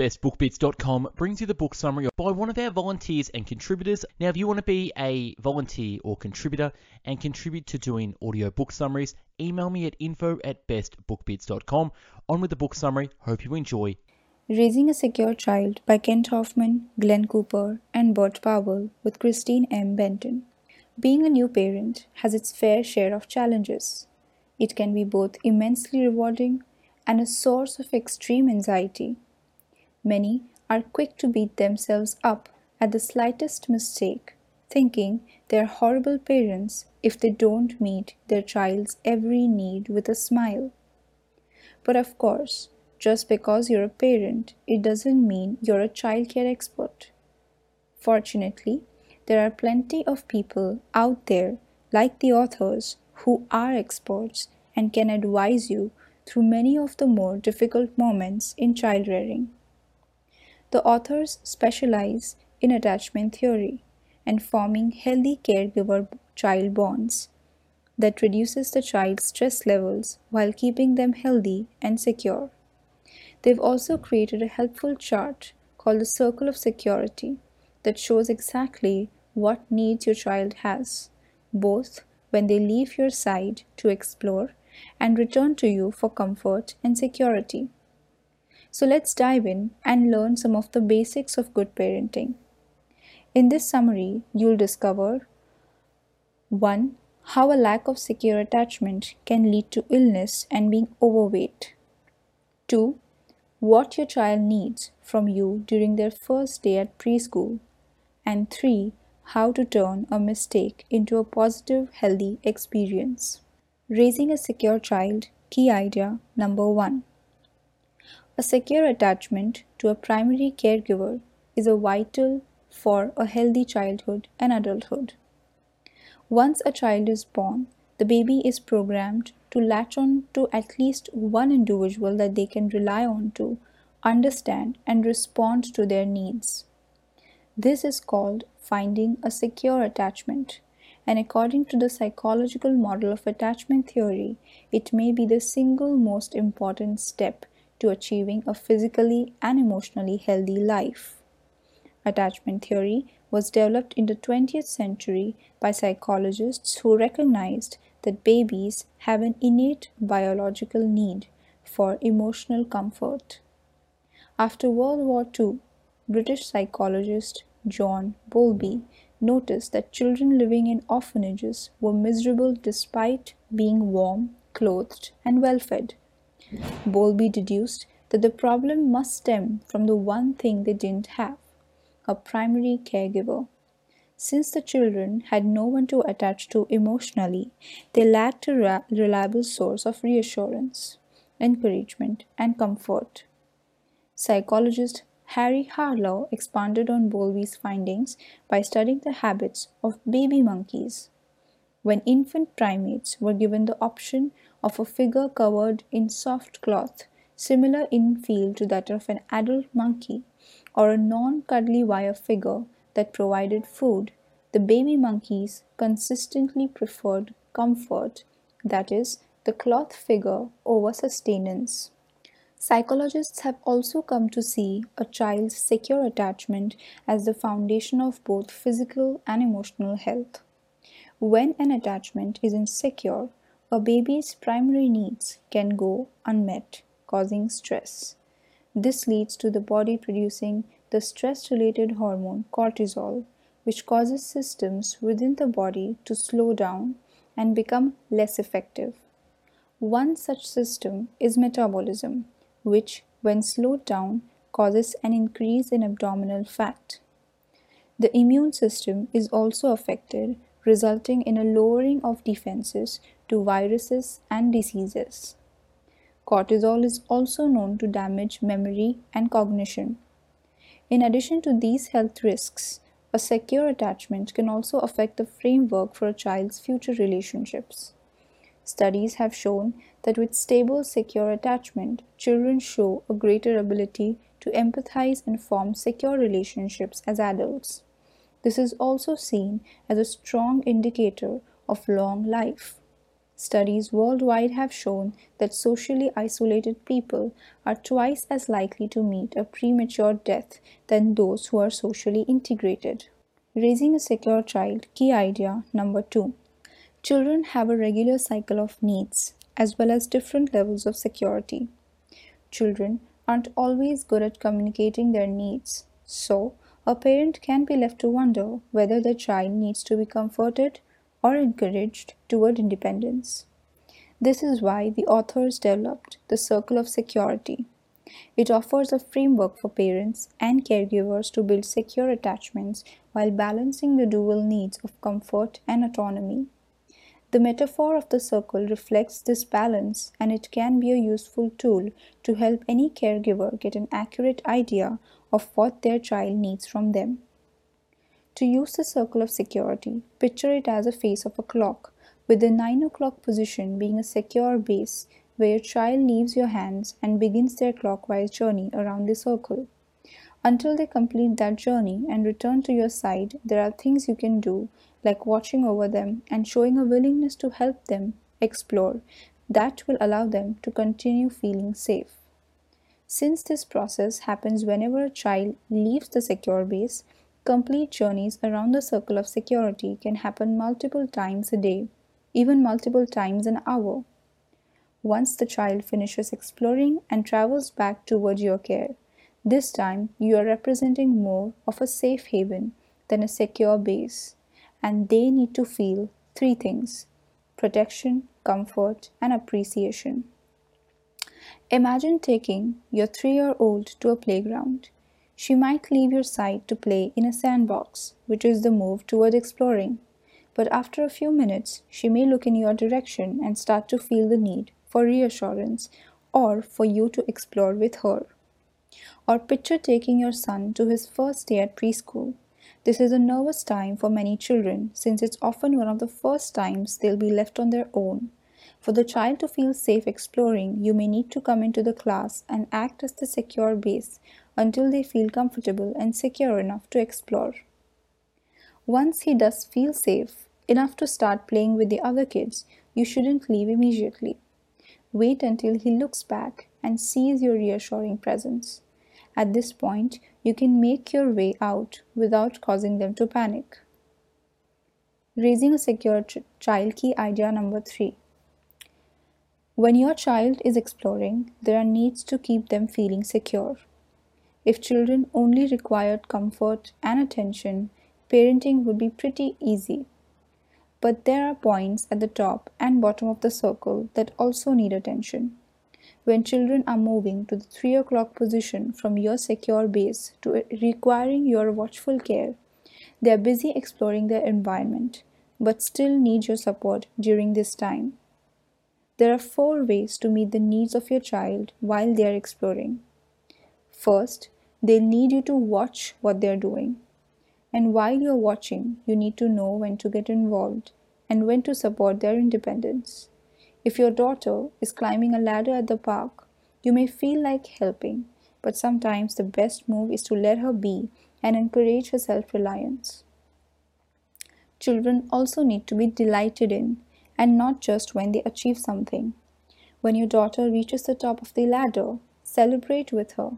bestbookbits.com brings you the book summary by one of our volunteers and contributors. Now, if you want to be a volunteer or contributor and contribute to doing audio book summaries, email me at info at bestbookbits.com. On with the book summary. Hope you enjoy. Raising a Secure Child by Kent Hoffman, Glen Cooper, and Bert Powell with Christine M. Benton. Being a new parent has its fair share of challenges. It can be both immensely rewarding and a source of extreme anxiety. Many are quick to beat themselves up at the slightest mistake, thinking they are horrible parents if they don't meet their child's every need with a smile. But of course, just because you're a parent, it doesn't mean you're a childcare expert. Fortunately, there are plenty of people out there, like the authors, who are experts and can advise you through many of the more difficult moments in child rearing. The authors specialize in attachment theory and forming healthy caregiver child bonds that reduces the child's stress levels while keeping them healthy and secure. They've also created a helpful chart called the Circle of Security that shows exactly what needs your child has, both when they leave your side to explore and return to you for comfort and security. So let's dive in and learn some of the basics of good parenting. In this summary, you'll discover 1. How a lack of secure attachment can lead to illness and being overweight. 2. What your child needs from you during their first day at preschool. And 3. How to turn a mistake into a positive, healthy experience. Raising a secure child, key idea number 1. A secure attachment to a primary caregiver is a vital for a healthy childhood and adulthood. Once a child is born, the baby is programmed to latch on to at least one individual that they can rely on to understand and respond to their needs. This is called finding a secure attachment. And according to the psychological model of attachment theory, it may be the single most important step to achieving a physically and emotionally healthy life. Attachment theory was developed in the 20th century by psychologists who recognized that babies have an innate biological need for emotional comfort. After World War II, British psychologist John Bowlby noticed that children living in orphanages were miserable despite being warm, clothed, and well fed. Bowlby deduced that the problem must stem from the one thing they didn't have a primary caregiver. Since the children had no one to attach to emotionally, they lacked a reliable source of reassurance, encouragement, and comfort. Psychologist Harry Harlow expanded on Bowlby's findings by studying the habits of baby monkeys. When infant primates were given the option of a figure covered in soft cloth, similar in feel to that of an adult monkey, or a non cuddly wire figure that provided food, the baby monkeys consistently preferred comfort, that is, the cloth figure over sustenance. Psychologists have also come to see a child's secure attachment as the foundation of both physical and emotional health. When an attachment is insecure, a baby's primary needs can go unmet, causing stress. This leads to the body producing the stress related hormone cortisol, which causes systems within the body to slow down and become less effective. One such system is metabolism, which, when slowed down, causes an increase in abdominal fat. The immune system is also affected, resulting in a lowering of defenses to viruses and diseases. Cortisol is also known to damage memory and cognition. In addition to these health risks, a secure attachment can also affect the framework for a child's future relationships. Studies have shown that with stable, secure attachment, children show a greater ability to empathize and form secure relationships as adults. This is also seen as a strong indicator of long life. Studies worldwide have shown that socially isolated people are twice as likely to meet a premature death than those who are socially integrated. Raising a secure child, key idea number two. Children have a regular cycle of needs as well as different levels of security. Children aren't always good at communicating their needs, so a parent can be left to wonder whether the child needs to be comforted or encouraged toward independence. This is why the authors developed the Circle of Security it offers a framework for parents and caregivers to build secure attachments while balancing the dual needs of comfort and autonomy. The metaphor of the circle reflects this balance and it can be a useful tool to help any caregiver get an accurate idea of what their child needs from them. To use the circle of security, picture it as a face of a clock, with the 9 o'clock position being a secure base where your child leaves your hands and begins their clockwise journey around the circle. Until they complete that journey and return to your side, there are things you can do, like watching over them and showing a willingness to help them explore, that will allow them to continue feeling safe. Since this process happens whenever a child leaves the secure base, complete journeys around the circle of security can happen multiple times a day, even multiple times an hour once the child finishes exploring and travels back toward your care. This time, you are representing more of a safe haven than a secure base, and they need to feel three things protection, comfort, and appreciation. Imagine taking your three year old to a playground. She might leave your side to play in a sandbox, which is the move toward exploring. But after a few minutes, she may look in your direction and start to feel the need for reassurance or for you to explore with her. Or picture taking your son to his first day at preschool. This is a nervous time for many children since it's often one of the first times they'll be left on their own. For the child to feel safe exploring, you may need to come into the class and act as the secure base until they feel comfortable and secure enough to explore. Once he does feel safe enough to start playing with the other kids, you shouldn't leave immediately. Wait until he looks back and sees your reassuring presence. At this point, you can make your way out without causing them to panic. Raising a secure ch- child key idea number three. When your child is exploring, there are needs to keep them feeling secure. If children only required comfort and attention, parenting would be pretty easy. But there are points at the top and bottom of the circle that also need attention. When children are moving to the 3 o'clock position from your secure base to requiring your watchful care, they are busy exploring their environment, but still need your support during this time. There are four ways to meet the needs of your child while they are exploring. First, they'll need you to watch what they're doing. And while you're watching, you need to know when to get involved and when to support their independence. If your daughter is climbing a ladder at the park, you may feel like helping, but sometimes the best move is to let her be and encourage her self reliance. Children also need to be delighted in, and not just when they achieve something. When your daughter reaches the top of the ladder, celebrate with her.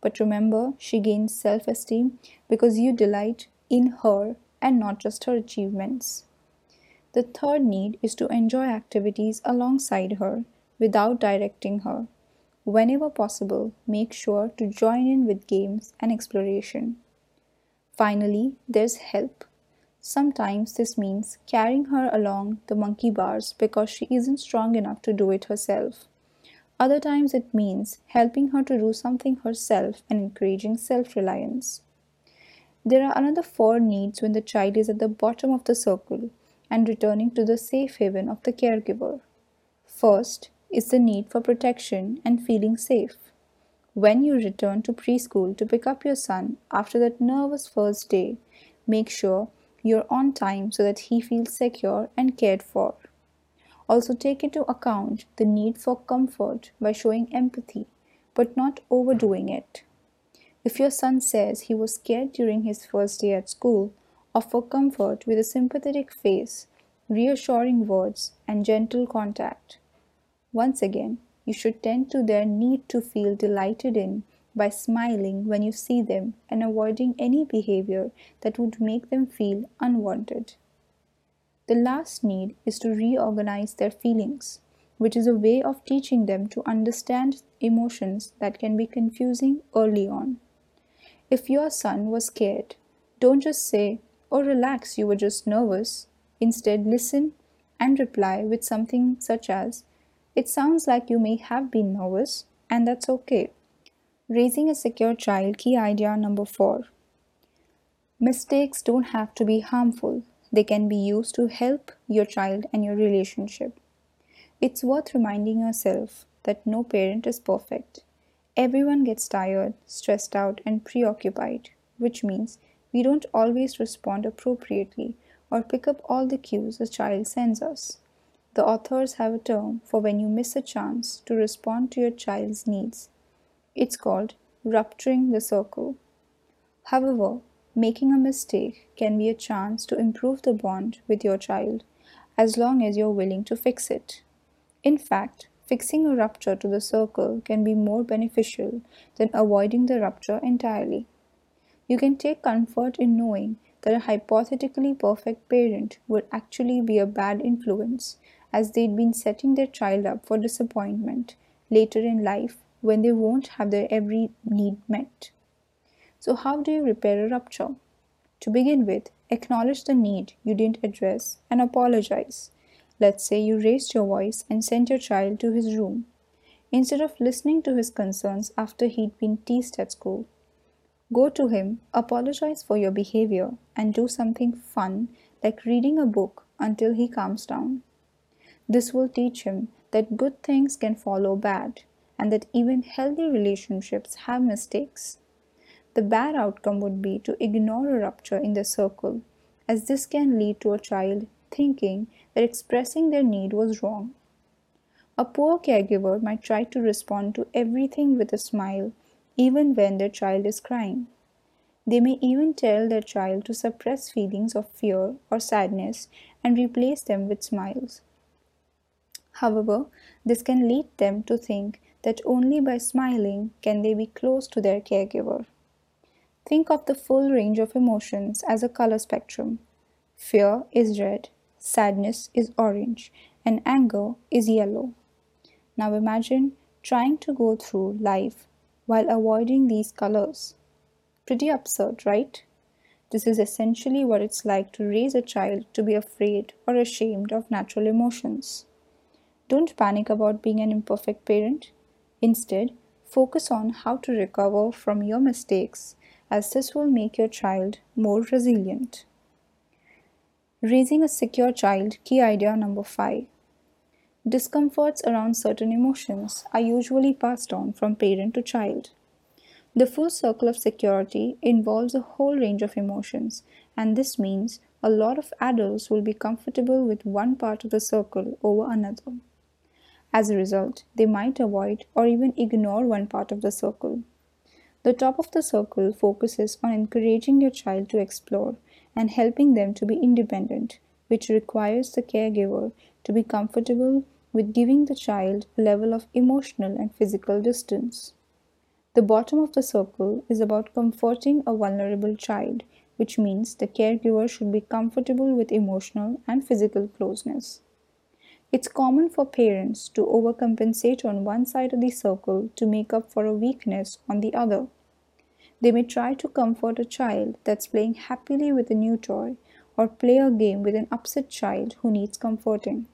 But remember, she gains self esteem because you delight in her and not just her achievements. The third need is to enjoy activities alongside her without directing her. Whenever possible, make sure to join in with games and exploration. Finally, there's help. Sometimes this means carrying her along the monkey bars because she isn't strong enough to do it herself. Other times it means helping her to do something herself and encouraging self reliance. There are another four needs when the child is at the bottom of the circle and returning to the safe haven of the caregiver. First is the need for protection and feeling safe. When you return to preschool to pick up your son after that nervous first day, make sure you're on time so that he feels secure and cared for. Also, take into account the need for comfort by showing empathy, but not overdoing it. If your son says he was scared during his first day at school, offer comfort with a sympathetic face reassuring words, and gentle contact. Once again, you should tend to their need to feel delighted in by smiling when you see them and avoiding any behavior that would make them feel unwanted. The last need is to reorganize their feelings, which is a way of teaching them to understand emotions that can be confusing early on. If your son was scared, don't just say, Oh, relax, you were just nervous. Instead, listen and reply with something such as, It sounds like you may have been nervous, and that's okay. Raising a secure child, key idea number four. Mistakes don't have to be harmful, they can be used to help your child and your relationship. It's worth reminding yourself that no parent is perfect. Everyone gets tired, stressed out, and preoccupied, which means we don't always respond appropriately or pick up all the cues a child sends us. The authors have a term for when you miss a chance to respond to your child's needs it's called rupturing the circle. However, making a mistake can be a chance to improve the bond with your child as long as you're willing to fix it. In fact, fixing a rupture to the circle can be more beneficial than avoiding the rupture entirely. You can take comfort in knowing that a hypothetically perfect parent would actually be a bad influence, as they'd been setting their child up for disappointment later in life when they won't have their every need met. So, how do you repair a rupture? To begin with, acknowledge the need you didn't address and apologize. Let's say you raised your voice and sent your child to his room. Instead of listening to his concerns after he'd been teased at school, go to him, apologize for your behavior, and do something fun like reading a book until he calms down. This will teach him that good things can follow bad and that even healthy relationships have mistakes. The bad outcome would be to ignore a rupture in the circle, as this can lead to a child thinking that expressing their need was wrong. A poor caregiver might try to respond to everything with a smile, even when their child is crying. They may even tell their child to suppress feelings of fear or sadness and replace them with smiles. However, this can lead them to think that only by smiling can they be close to their caregiver. Think of the full range of emotions as a color spectrum. Fear is red, sadness is orange, and anger is yellow. Now imagine trying to go through life while avoiding these colors. Pretty absurd, right? This is essentially what it's like to raise a child to be afraid or ashamed of natural emotions. Don't panic about being an imperfect parent. Instead, focus on how to recover from your mistakes, as this will make your child more resilient. Raising a secure child, key idea number five. Discomforts around certain emotions are usually passed on from parent to child. The full circle of security involves a whole range of emotions, and this means a lot of adults will be comfortable with one part of the circle over another. As a result, they might avoid or even ignore one part of the circle. The top of the circle focuses on encouraging your child to explore and helping them to be independent, which requires the caregiver to be comfortable with giving the child a level of emotional and physical distance. The bottom of the circle is about comforting a vulnerable child, which means the caregiver should be comfortable with emotional and physical closeness. It's common for parents to overcompensate on one side of the circle to make up for a weakness on the other. They may try to comfort a child that's playing happily with a new toy or play a game with an upset child who needs comforting.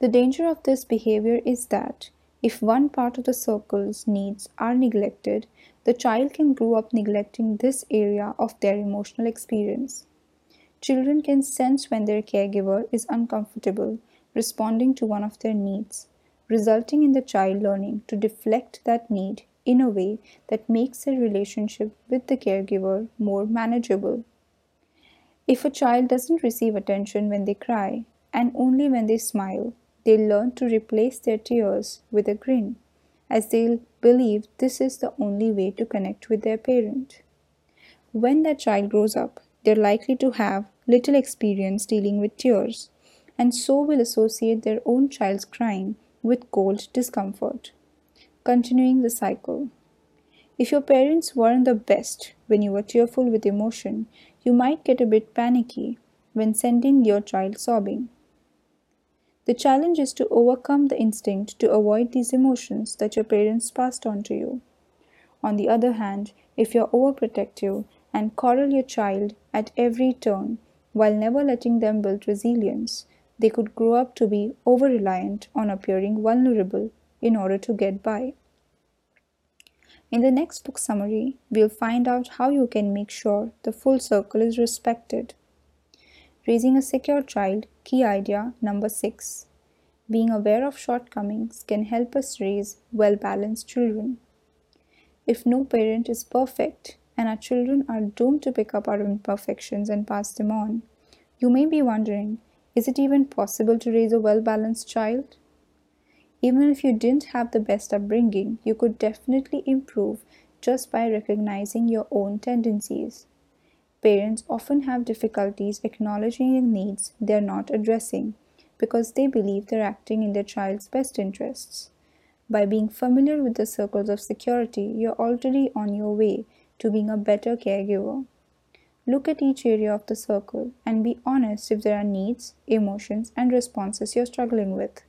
The danger of this behavior is that if one part of the circle's needs are neglected, the child can grow up neglecting this area of their emotional experience. Children can sense when their caregiver is uncomfortable responding to one of their needs, resulting in the child learning to deflect that need in a way that makes their relationship with the caregiver more manageable. If a child doesn't receive attention when they cry and only when they smile, they learn to replace their tears with a grin, as they believe this is the only way to connect with their parent. When that child grows up, they're likely to have little experience dealing with tears, and so will associate their own child's crying with cold discomfort. Continuing the cycle. If your parents weren't the best when you were tearful with emotion, you might get a bit panicky when sending your child sobbing. The challenge is to overcome the instinct to avoid these emotions that your parents passed on to you. On the other hand, if you're overprotective and coddle your child at every turn while never letting them build resilience, they could grow up to be over reliant on appearing vulnerable in order to get by. In the next book summary, we'll find out how you can make sure the full circle is respected. Raising a secure child, key idea number six. Being aware of shortcomings can help us raise well balanced children. If no parent is perfect and our children are doomed to pick up our imperfections and pass them on, you may be wondering is it even possible to raise a well balanced child? Even if you didn't have the best upbringing, you could definitely improve just by recognizing your own tendencies. Parents often have difficulties acknowledging the needs they're not addressing because they believe they're acting in their child's best interests. By being familiar with the circles of security, you're already on your way to being a better caregiver. Look at each area of the circle and be honest if there are needs, emotions, and responses you're struggling with.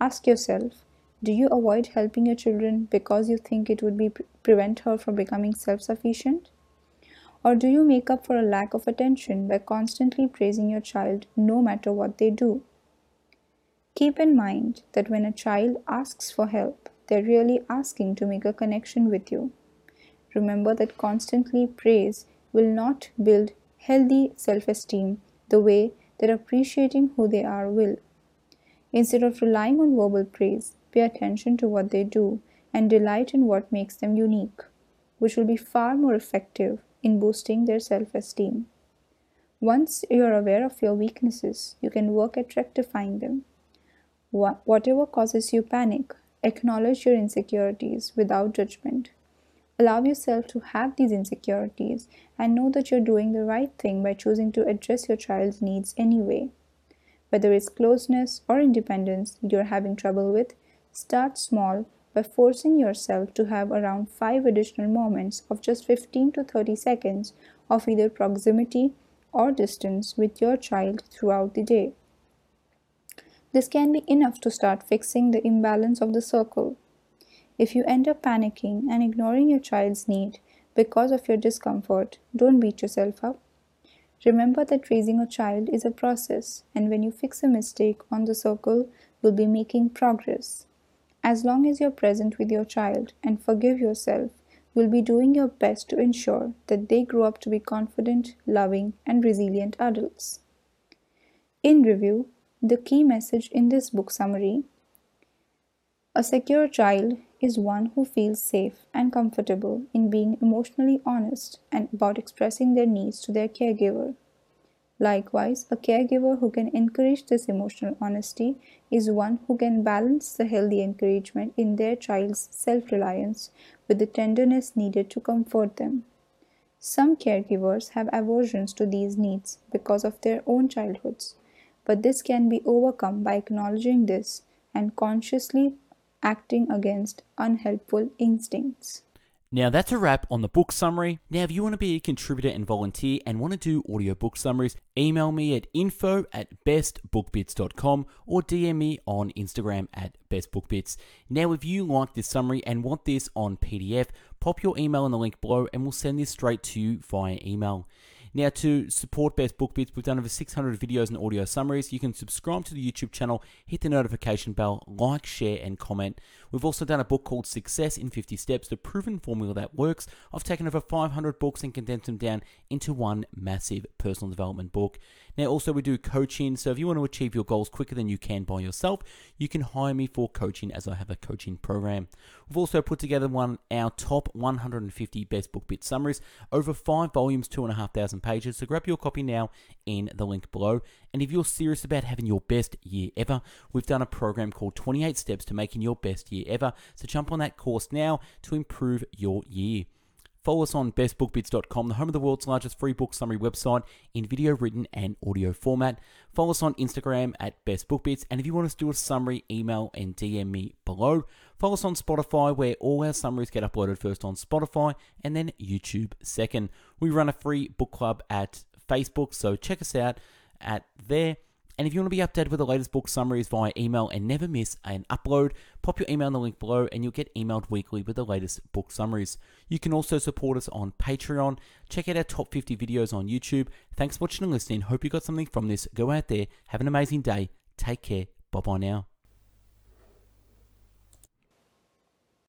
Ask yourself Do you avoid helping your children because you think it would be pre- prevent her from becoming self sufficient? Or do you make up for a lack of attention by constantly praising your child no matter what they do? Keep in mind that when a child asks for help, they're really asking to make a connection with you. Remember that constantly praise will not build healthy self esteem the way that appreciating who they are will. Instead of relying on verbal praise, pay attention to what they do and delight in what makes them unique, which will be far more effective in boosting their self esteem. Once you're aware of your weaknesses, you can work at rectifying them. Whatever causes you panic, acknowledge your insecurities without judgment. Allow yourself to have these insecurities and know that you're doing the right thing by choosing to address your child's needs anyway. Whether it's closeness or independence you're having trouble with, start small by forcing yourself to have around 5 additional moments of just 15 to 30 seconds of either proximity or distance with your child throughout the day. This can be enough to start fixing the imbalance of the circle. If you end up panicking and ignoring your child's need because of your discomfort, don't beat yourself up. Remember that raising a child is a process, and when you fix a mistake on the circle, you'll be making progress. As long as you're present with your child and forgive yourself, you'll be doing your best to ensure that they grow up to be confident, loving, and resilient adults. In review, the key message in this book summary A secure child is one who feels safe and comfortable in being emotionally honest and about expressing their needs to their caregiver. Likewise, a caregiver who can encourage this emotional honesty is one who can balance the healthy encouragement in their child's self reliance with the tenderness needed to comfort them. Some caregivers have aversions to these needs because of their own childhoods, but this can be overcome by acknowledging this and consciously acting against unhelpful instincts. Now that's a wrap on the book summary. Now, if you want to be a contributor and volunteer and want to do audio book summaries, email me at info at bestbookbits.com or DM me on Instagram at bestbookbits. Now, if you like this summary and want this on PDF, pop your email in the link below and we'll send this straight to you via email. Now, to support Best Book Bits, we've done over 600 videos and audio summaries. You can subscribe to the YouTube channel, hit the notification bell, like, share, and comment. We've also done a book called Success in 50 Steps, the proven formula that works. I've taken over 500 books and condensed them down into one massive personal development book. Now, also, we do coaching. So, if you want to achieve your goals quicker than you can by yourself, you can hire me for coaching as I have a coaching program. We've also put together one our top 150 best book bit summaries over five volumes, two and a half thousand pages. So, grab your copy now in the link below. And if you're serious about having your best year ever, we've done a program called 28 Steps to Making Your Best Year Ever. So, jump on that course now to improve your year. Follow us on bestbookbits.com, the home of the world's largest free book summary website in video, written, and audio format. Follow us on Instagram at bestbookbits, and if you want us to do a summary, email and DM me below. Follow us on Spotify, where all our summaries get uploaded first on Spotify and then YouTube second. We run a free book club at Facebook, so check us out at there. And if you want to be updated with the latest book summaries via email and never miss an upload, pop your email in the link below and you'll get emailed weekly with the latest book summaries. You can also support us on Patreon. Check out our top 50 videos on YouTube. Thanks for watching and listening. Hope you got something from this. Go out there, have an amazing day. Take care. Bye bye now.